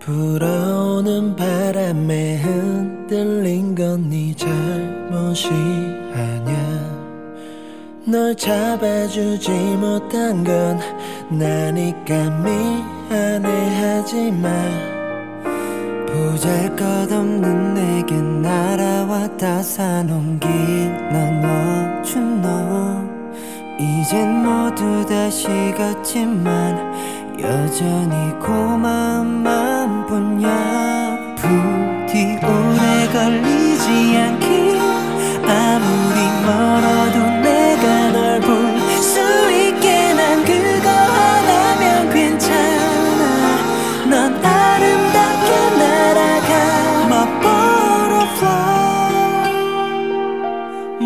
불어오는 바람에 흔들린 건 네 잘못이 아냐 널 잡아주지 못한 건 나니까 미안해하지 마 보잘것없는 내게 날아왔다 사놓긴 넌 멈춘 너. 이젠 모두 다시 갔지만 여전히 고마움만 뿐이야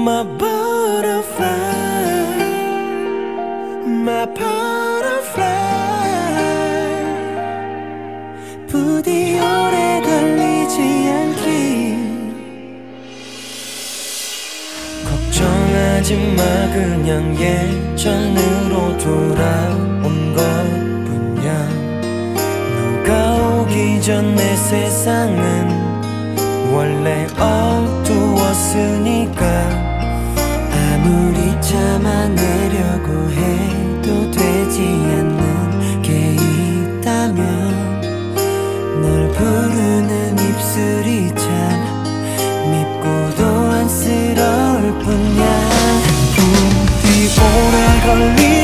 My butterfly 부디 오래 걸리지 않길 걱정하지 마 그냥 예전으로 돌아온 것뿐이야. 너가 오기 전 내 세상은 원래 어 밉고도 안쓰러울 뿐이야. 오래 걸리